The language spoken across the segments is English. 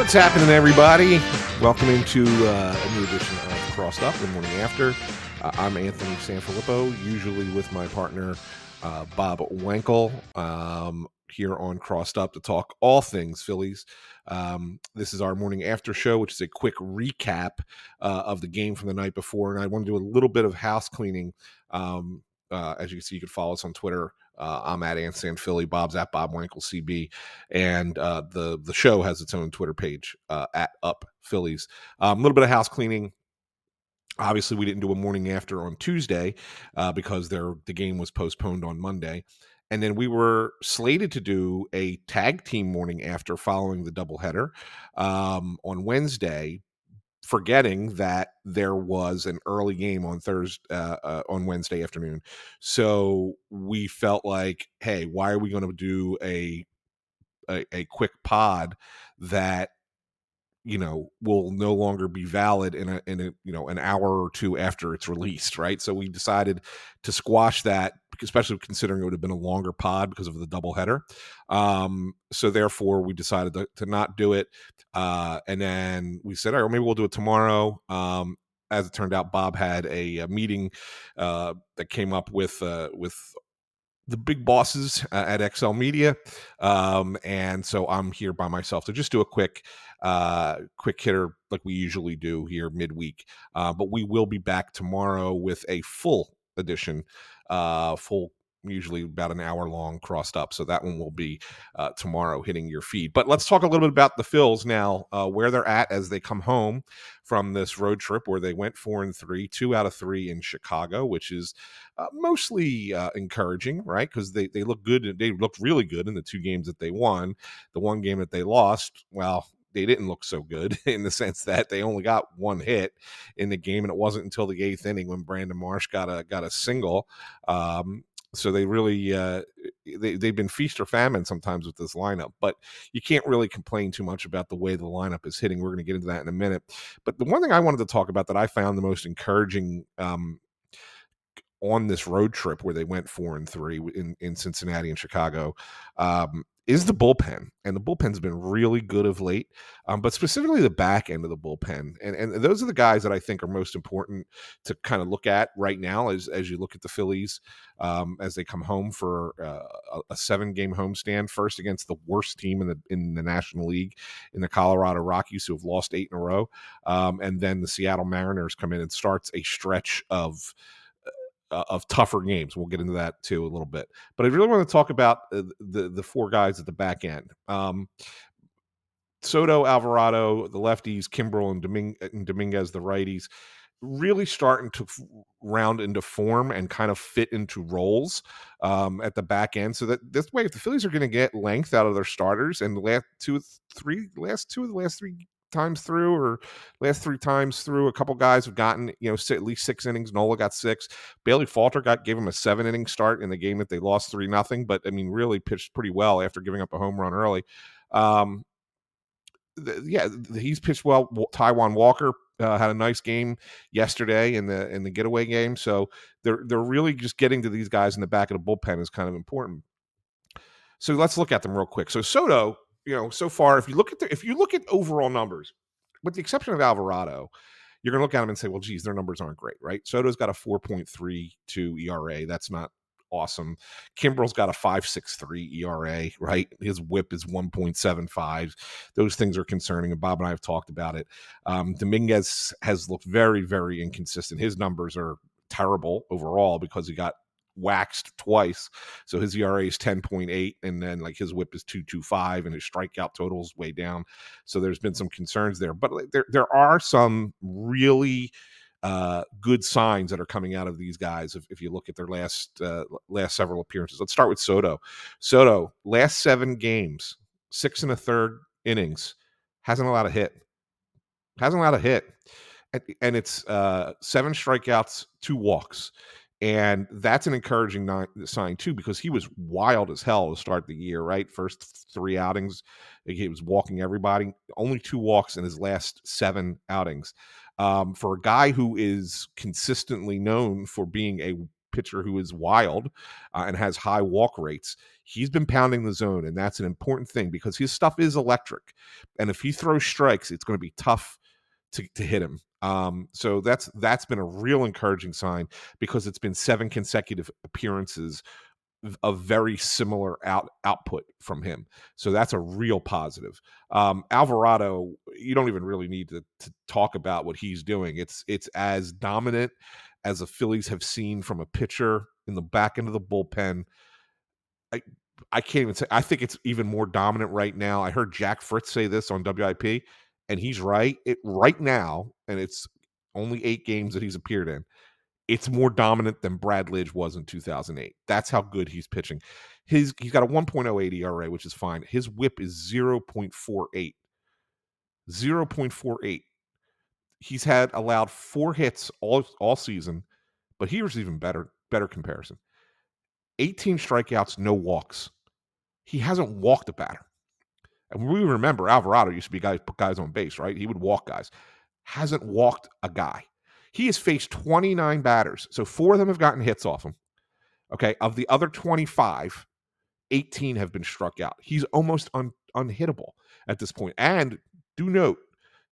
What's happening, everybody? Welcome into uh, a new edition of Crossed Up, the morning after. Uh, I'm Anthony Sanfilippo, usually with my partner uh, Bob Wankel, um, here on Crossed Up to talk all things Phillies. Um, this is our morning after show, which is a quick recap uh, of the game from the night before, and I want to do a little bit of house cleaning. Um, uh, as you can see, you can follow us on Twitter uh, I'm at AntSanPhilly. Bob's at Bob Wankel CB, and uh, the the show has its own Twitter page uh, at Up Phillies. A um, little bit of house cleaning. Obviously, we didn't do a morning after on Tuesday uh, because the game was postponed on Monday, and then we were slated to do a tag team morning after following the doubleheader um, on Wednesday forgetting that there was an early game on Thursday uh, uh, on Wednesday afternoon. So we felt like, hey, why are we going to do a, a a quick pod that you know will no longer be valid in a in a you know an hour or two after it's released right? So we decided to squash that especially considering it would have been a longer pod because of the double header um so therefore we decided to, to not do it uh and then we said all right maybe we'll do it tomorrow. Um as it turned out, Bob had a, a meeting uh, that came up with uh, with the big bosses uh, at XL Media, um, and so I'm here by myself to just do a quick uh, quick hitter like we usually do here midweek. Uh, but we will be back tomorrow with a full edition, uh, full usually about an hour long crossed up so that one will be uh, tomorrow hitting your feed but let's talk a little bit about the phils now uh, where they're at as they come home from this road trip where they went four and three two out of three in chicago which is uh, mostly uh, encouraging right because they, they look good they looked really good in the two games that they won the one game that they lost well they didn't look so good in the sense that they only got one hit in the game, and it wasn't until the eighth inning when Brandon Marsh got a got a single. Um, so they really uh, they they've been feast or famine sometimes with this lineup, but you can't really complain too much about the way the lineup is hitting. We're going to get into that in a minute. But the one thing I wanted to talk about that I found the most encouraging um, on this road trip where they went four and three in, in Cincinnati and Chicago um, is the bullpen, and the bullpen's been really good of late. Um, but specifically the back end of the bullpen, and and those are the guys that I think are most important to kind of look at right now as as you look at the Phillies um, as they come home for uh, a, seven game homestand, first against the worst team in the in the National League in the Colorado Rockies, who have lost eight in a row, um, and then the Seattle Mariners come in and starts a stretch of uh, of tougher games. We'll get into that too a little bit. But I really want to talk about uh, the the four guys at the back end. Um, Soto, Alvarado, the lefties, Kimbrel, and, Doming- and Dominguez, the righties, really starting to f- round into form and kind of fit into roles um, at the back end. So that this way, if the Phillies are going to get length out of their starters, and the last two, three, last two of the last three times through or last three times through a couple guys have gotten you know at least six innings. Nola got six. Bailey falter got gave him a seven inning start in the game that they lost three nothing but i mean really pitched pretty well after giving up a home run early. Um yeah he's pitched well. Taijuan walker uh, had a nice game yesterday in the in the getaway game. So they're they're really just getting to these guys in the back of the bullpen is kind of important. So let's look at them real quick. So soto you know, so far, if you look at the, if you look at overall numbers, with the exception of Alvarado, you're going to look at them and say, well, geez, their numbers aren't great, right? Soto's got a 4.32 ERA. That's not awesome. Kimbrel's got a 5.63 ERA, right? His whip is 1.75. Those things are concerning, and Bob and I have talked about it. Um, Dominguez has looked very, very inconsistent. His numbers are terrible overall because he got waxed twice. So his ERA is 10.8 and then like his whip is 225 and his strikeout total is way down. So there's been some concerns there. But there there are some really uh, good signs that are coming out of these guys if, if you look at their last uh, last several appearances. Let's start with Soto. Soto, last seven games, six and a third innings, hasn't allowed a hit. Hasn't allowed a hit. And, and it's uh, seven strikeouts, two walks and that's an encouraging sign too because he was wild as hell to start the year right first three outings he was walking everybody only two walks in his last seven outings um, for a guy who is consistently known for being a pitcher who is wild uh, and has high walk rates. He's been pounding the zone, and that's an important thing because his stuff is electric. And if he throws strikes, it's going to be tough to, to hit him. Um, so that's that's been a real encouraging sign because it's been seven consecutive appearances a very similar out output from him. So that's a real positive. Um, Alvarado, you don't even really need to, to talk about what he's doing. It's it's as dominant as the Phillies have seen from a pitcher in the back end of the bullpen. I I can't even say. I think it's even more dominant right now. I heard Jack Fritz say this on WIP, and he's right. It right now, and it's only eight games that he's appeared in it's more dominant than Brad Lidge was in 2008. That's how good he's pitching. His he's got a 1.08 ERA, which is fine. His WHIP is 0.48. 0.48. He's had allowed four hits all all season, but here's even better better comparison. 18 strikeouts, no walks. He hasn't walked a batter. And we remember Alvarado used to be guys guys on base, right? He would walk guys. Hasn't walked a guy. He has faced 29 batters. So four of them have gotten hits off him. Okay. Of the other 25, 18 have been struck out. He's almost un- unhittable at this point. And do note,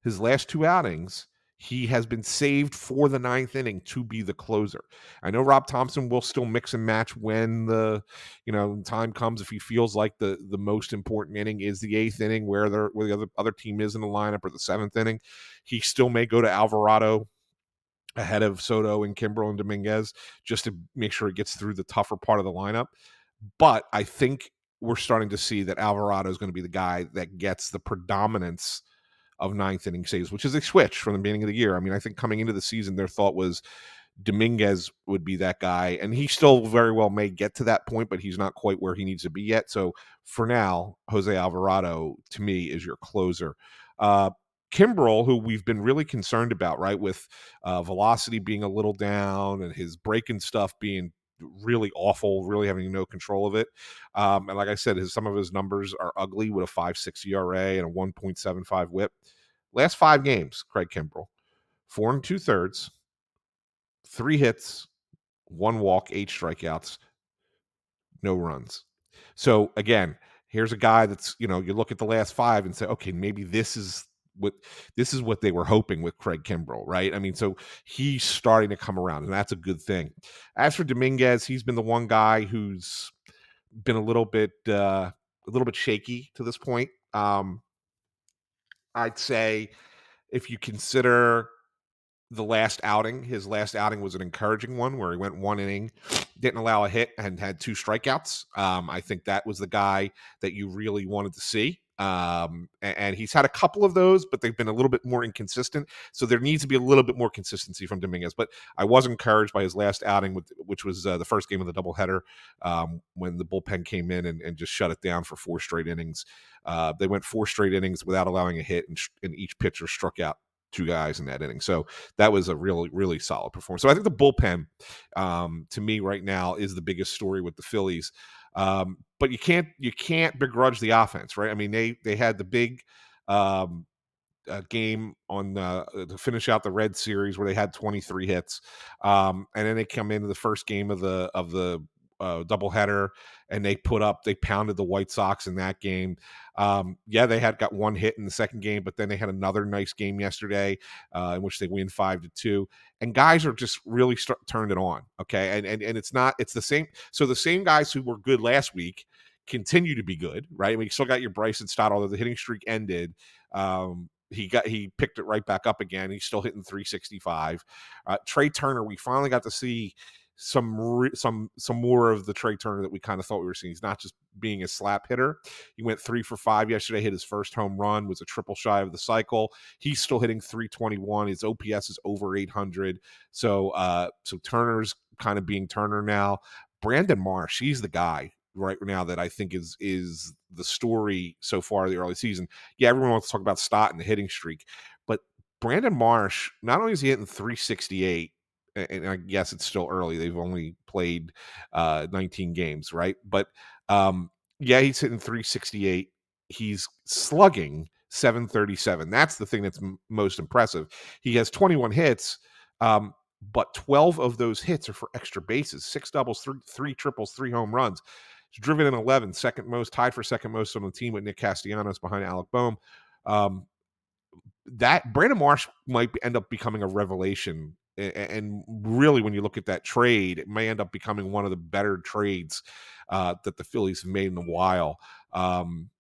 his last two outings, he has been saved for the ninth inning to be the closer. I know Rob Thompson will still mix and match when the you know time comes if he feels like the the most important inning is the eighth inning where the where the other other team is in the lineup or the seventh inning. He still may go to Alvarado ahead of Soto and Kimbrel and Dominguez just to make sure it gets through the tougher part of the lineup. But I think we're starting to see that Alvarado is going to be the guy that gets the predominance of ninth inning saves, which is a switch from the beginning of the year. I mean, I think coming into the season, their thought was Dominguez would be that guy, and he still very well may get to that point, but he's not quite where he needs to be yet. So for now, Jose Alvarado to me is your closer. Uh, Kimbrel, who we've been really concerned about, right, with uh, velocity being a little down and his breaking stuff being really awful, really having no control of it. Um, and like I said, his, some of his numbers are ugly with a five six ERA and a one point seven five WHIP. Last five games, Craig Kimbrel, four and two thirds, three hits, one walk, eight strikeouts, no runs. So again, here's a guy that's you know you look at the last five and say, okay, maybe this is what this is what they were hoping with Craig Kimbrel, right? I mean, so he's starting to come around, and that's a good thing. As for Dominguez, he's been the one guy who's been a little bit uh, a little bit shaky to this point. Um, I'd say if you consider the last outing, his last outing was an encouraging one where he went one inning, didn't allow a hit, and had two strikeouts. Um, I think that was the guy that you really wanted to see. Um, and, he's had a couple of those, but they've been a little bit more inconsistent. So there needs to be a little bit more consistency from Dominguez. But I was encouraged by his last outing, with, which was uh, the first game of the doubleheader um, when the bullpen came in and, and, just shut it down for four straight innings. Uh, they went four straight innings without allowing a hit, and, sh- and each pitcher struck out two guys in that inning. So that was a really, really solid performance. So I think the bullpen, um, to me right now, is the biggest story with the Phillies. Um, but you can't you can't begrudge the offense, right? I mean, they they had the big um, uh, game on uh, to finish out the Reds Series where they had 23 hits, um, and then they come into the first game of the of the uh, doubleheader, and they put up they pounded the White Sox in that game. Um, yeah, they had got one hit in the second game, but then they had another nice game yesterday uh, in which they win five to two. And guys are just really start, turned it on. Okay, and and and it's not it's the same. So the same guys who were good last week continue to be good, right? I mean, you still got your Bryson Stott, although the hitting streak ended. Um, he got he picked it right back up again. He's still hitting 365. Uh, Trea Turner, we finally got to see some re- some some more of the Trea Turner that we kind of thought we were seeing. He's not just being a slap hitter. He went three for five yesterday. Hit his first home run. Was a triple shy of the cycle. He's still hitting 321. His OPS is over 800. So uh so Turner's kind of being Turner now. Brandon Marsh, he's the guy right now that I think is is the story so far of the early season. Yeah, everyone wants to talk about Stott and the hitting streak, but Brandon Marsh, not only is he hitting 368 and I guess it's still early. They've only played uh, 19 games, right? But um, yeah, he's hitting 368. He's slugging 737. That's the thing that's m- most impressive. He has 21 hits. Um, but 12 of those hits are for extra bases, six doubles, three, three triples, three home runs. He's driven in 11, second most, tied for second most on the team with Nick Castellanos behind Alec Bohm. Um, that Brandon Marsh might end up becoming a revelation. And really, when you look at that trade, it may end up becoming one of the better trades uh, that the Phillies have made in a while. Um,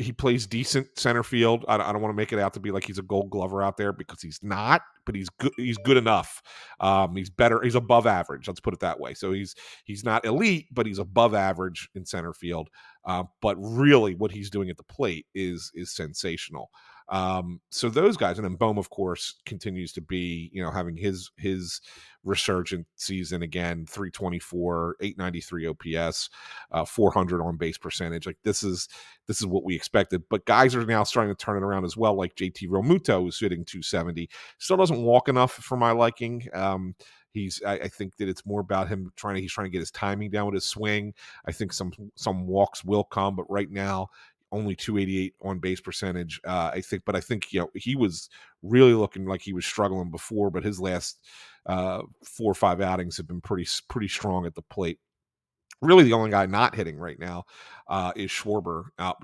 he plays decent center field. I, I don't want to make it out to be like he's a Gold Glover out there because he's not, but he's good. He's good enough. Um, he's better. He's above average. Let's put it that way. So he's he's not elite, but he's above average in center field. Uh, but really, what he's doing at the plate is is sensational. Um, so those guys, and then Bohm, of course, continues to be, you know, having his his resurgent season again 324 893 ops uh, 400 on base percentage. Like this is this is what we expected but guys are now starting to turn it around as well like jt Realmuto who's hitting 270 still doesn't walk enough for my liking. Um, he's I, I, think that it's more about him trying to he's trying to get his timing down with his swing. I think some some walks will come but right now only 288 on base percentage. Uh, I think, but I think you know he was really looking like he was struggling before, but his last uh, four or five outings have been pretty pretty strong at the plate. Really, the only guy not hitting right now uh, is Schwarber. Uh,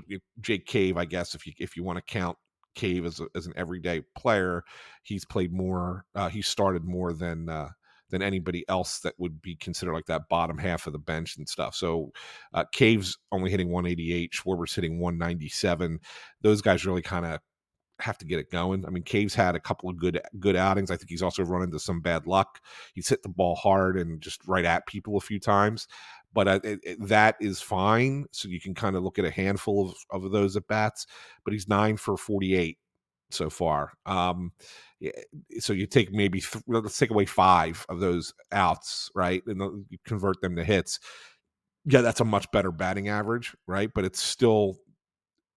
Jake Cave, I guess, if you if you want to count Cave as a, as an everyday player, he's played more. Uh, he started more than uh, than anybody else that would be considered like that bottom half of the bench and stuff. So uh, Caves only hitting 188, Schwarber's hitting 197. Those guys really kind of have to get it going. I mean, Caves had a couple of good good outings. I think he's also run into some bad luck. He's hit the ball hard and just right at people a few times, but uh, it, it, that is fine. So you can kind of look at a handful of, of those at bats. But he's nine for forty eight so far. Um, so you take maybe th- let's take away five of those outs, right, and convert them to hits. Yeah, that's a much better batting average, right? But it's still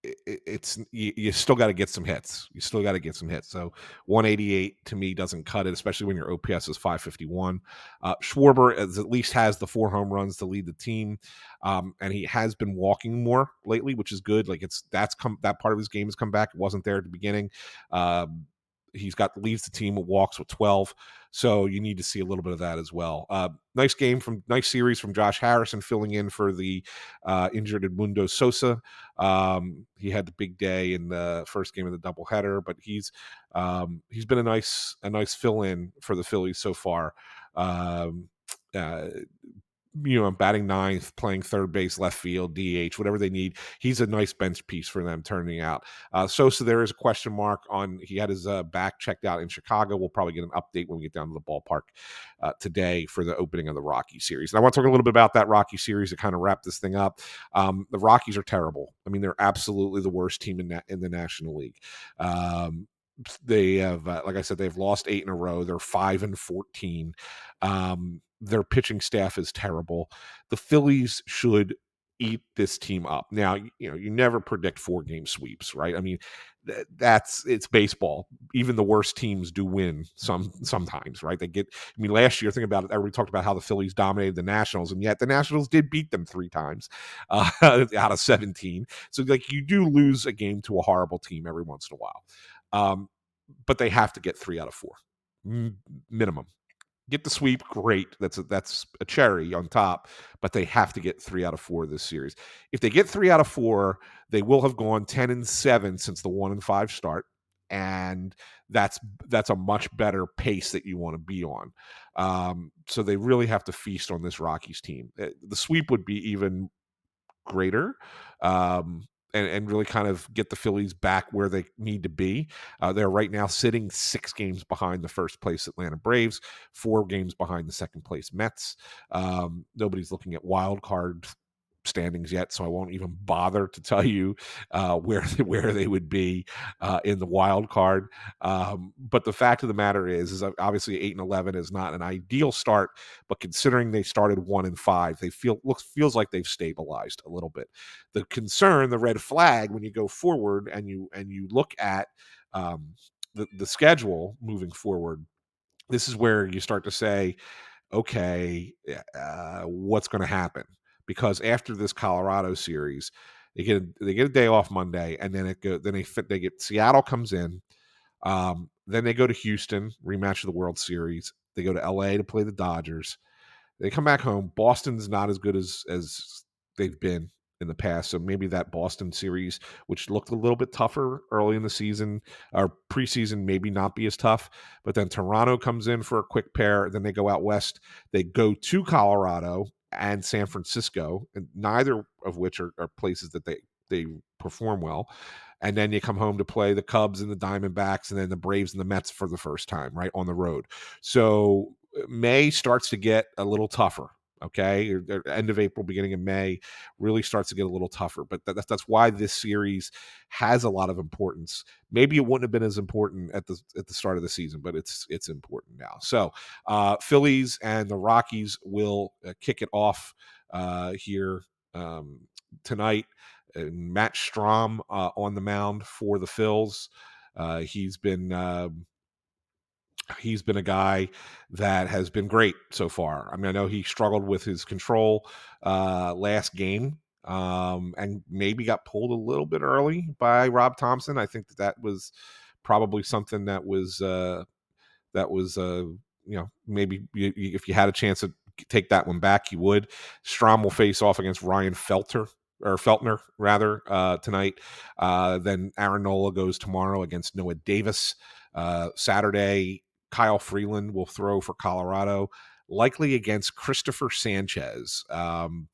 it's you, you still got to get some hits. You still got to get some hits. So 188 to me doesn't cut it, especially when your OPS is 551. Uh, Schwarber is, at least has the four home runs to lead the team, um, and he has been walking more lately, which is good. Like it's that's come that part of his game has come back. It wasn't there at the beginning. Um, he's got leads the team walks with 12 so you need to see a little bit of that as well. Uh, nice game from nice series from josh harrison filling in for the uh, injured edmundo sosa. Um, he had the big day in the first game of the doubleheader but he's um, he's been a nice a nice fill in for the phillies so far. Um, uh, you know, batting ninth, playing third base, left field, DH, whatever they need. He's a nice bench piece for them turning out. Uh, Sosa, there is a question mark on. He had his uh, back checked out in Chicago. We'll probably get an update when we get down to the ballpark uh, today for the opening of the Rocky series. And I want to talk a little bit about that Rocky series to kind of wrap this thing up. Um, the Rockies are terrible. I mean, they're absolutely the worst team in, na- in the National League. Um, they have, uh, like I said, they've lost eight in a row. They're five and fourteen. Um, their pitching staff is terrible. The Phillies should eat this team up. Now, you know, you never predict four game sweeps, right? I mean, th- that's it's baseball. Even the worst teams do win some sometimes, right? They get I mean, last year think about it, everybody talked about how the Phillies dominated the Nationals and yet the Nationals did beat them 3 times uh, out of 17. So like you do lose a game to a horrible team every once in a while. Um, but they have to get 3 out of 4 minimum get the sweep, great. That's a, that's a cherry on top. But they have to get three out of four this series. If they get three out of four, they will have gone ten and seven since the one and five start, and that's that's a much better pace that you want to be on. Um, so they really have to feast on this Rockies team. Eh, the sweep would be even greater. Um, and, and really kind of get the Phillies back where they need to be. Uh, they're right now sitting six games behind the first place Atlanta Braves, four games behind the second place Mets. Um, nobody's looking at wild card standings yet, so I won't even bother to tell you uh, where they, where they would be uh, in the wild card. Um, but the fact of the matter is, is obviously eight and eleven is not an ideal start, but considering they started one and five, they feel looks feels like they've stabilized a little bit. The concern, the red flag, when you go forward and you and you look at um, the the schedule moving forward, this is where you start to say okay, uh, what's going to happen? Because after this Colorado series, they get a, they get a day off Monday, and then it go then they fit they get Seattle comes in, um, then they go to Houston rematch of the World Series. They go to LA to play the Dodgers. They come back home. Boston's not as good as as they've been in the past. So maybe that Boston series, which looked a little bit tougher early in the season or preseason, maybe not be as tough. But then Toronto comes in for a quick pair. Then they go out west. They go to Colorado and San Francisco, and neither of which are, are places that they they perform well. And then you come home to play the Cubs and the Diamondbacks, and then the Braves and the Mets for the first time, right on the road. So uh, May starts to get a little tougher okay end of april beginning of may really starts to get a little tougher but that, that's why this series has a lot of importance. Maybe it wouldn't have been as important at the at the start of the season but it's it's important now. So uh phillies and the rockies will uh, kick it off uh here um tonight and matt Strahm uh, on the mound for the phils. Uh he's been uh, he's been a guy that has been great so far. I mean, I know he struggled with his control uh, last game um, and maybe got pulled a little bit early by Rob Thompson. I think that that was probably something that was uh, that was uh, you know maybe if you had a chance to take that one back, you would. Strahm will face off against Ryan Felter or Feltner rather uh, tonight. Uh, then Aaron Nola goes tomorrow against Noah Davis. Uh, Saturday, Kyle Freeland will throw for Colorado, likely against Christopher Sanchez. Um,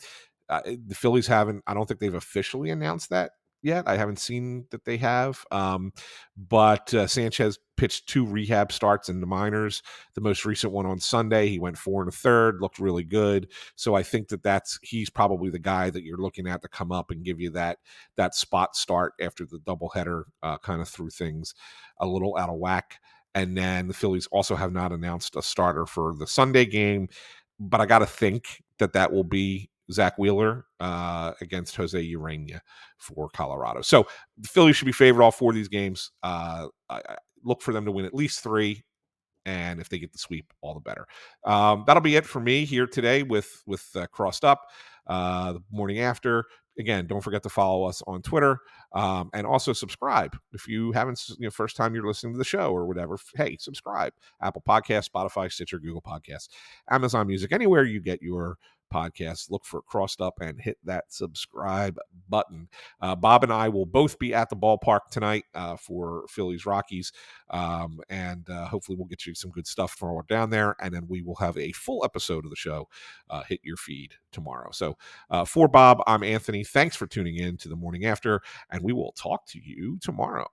uh, the Phillies haven't, I don't think they've officially announced that yet. I haven't seen that they have. Um, but uh, Sanchez pitched two rehab starts in the minors. The most recent one on Sunday, he went four and a third, looked really good. So I think that that's he's probably the guy that you're looking at to come up and give you that that spot start after the doubleheader uh, kind of threw things a little out of whack. And then the Phillies also have not announced a starter for the Sunday game, but I got to think that that will be Zack Wheeler uh, against Jose Urena for Colorado. So the Phillies should be favored all four of these games. Uh, I, I look for them to win at least three, and if they get the sweep, all the better. Um, that'll be it for me here today with with uh, Crossed Up. Uh, the morning after again, don't forget to follow us on Twitter um, and also subscribe if you haven't, you know, first time you're listening to the show or whatever. Hey, subscribe. Apple Podcast, Spotify, Stitcher, Google Podcasts, Amazon Music, anywhere you get your podcast. Look for Crossed Up and hit that subscribe button. Uh, Bob and I will both be at the ballpark tonight uh, for Phillies Rockies, um, and uh, hopefully we'll get you some good stuff for down there, and then we will have a full episode of the show uh, hit your feed tomorrow. So uh, for Bob, I'm Anthony. Thanks for tuning in to the morning after, and we will talk to you tomorrow.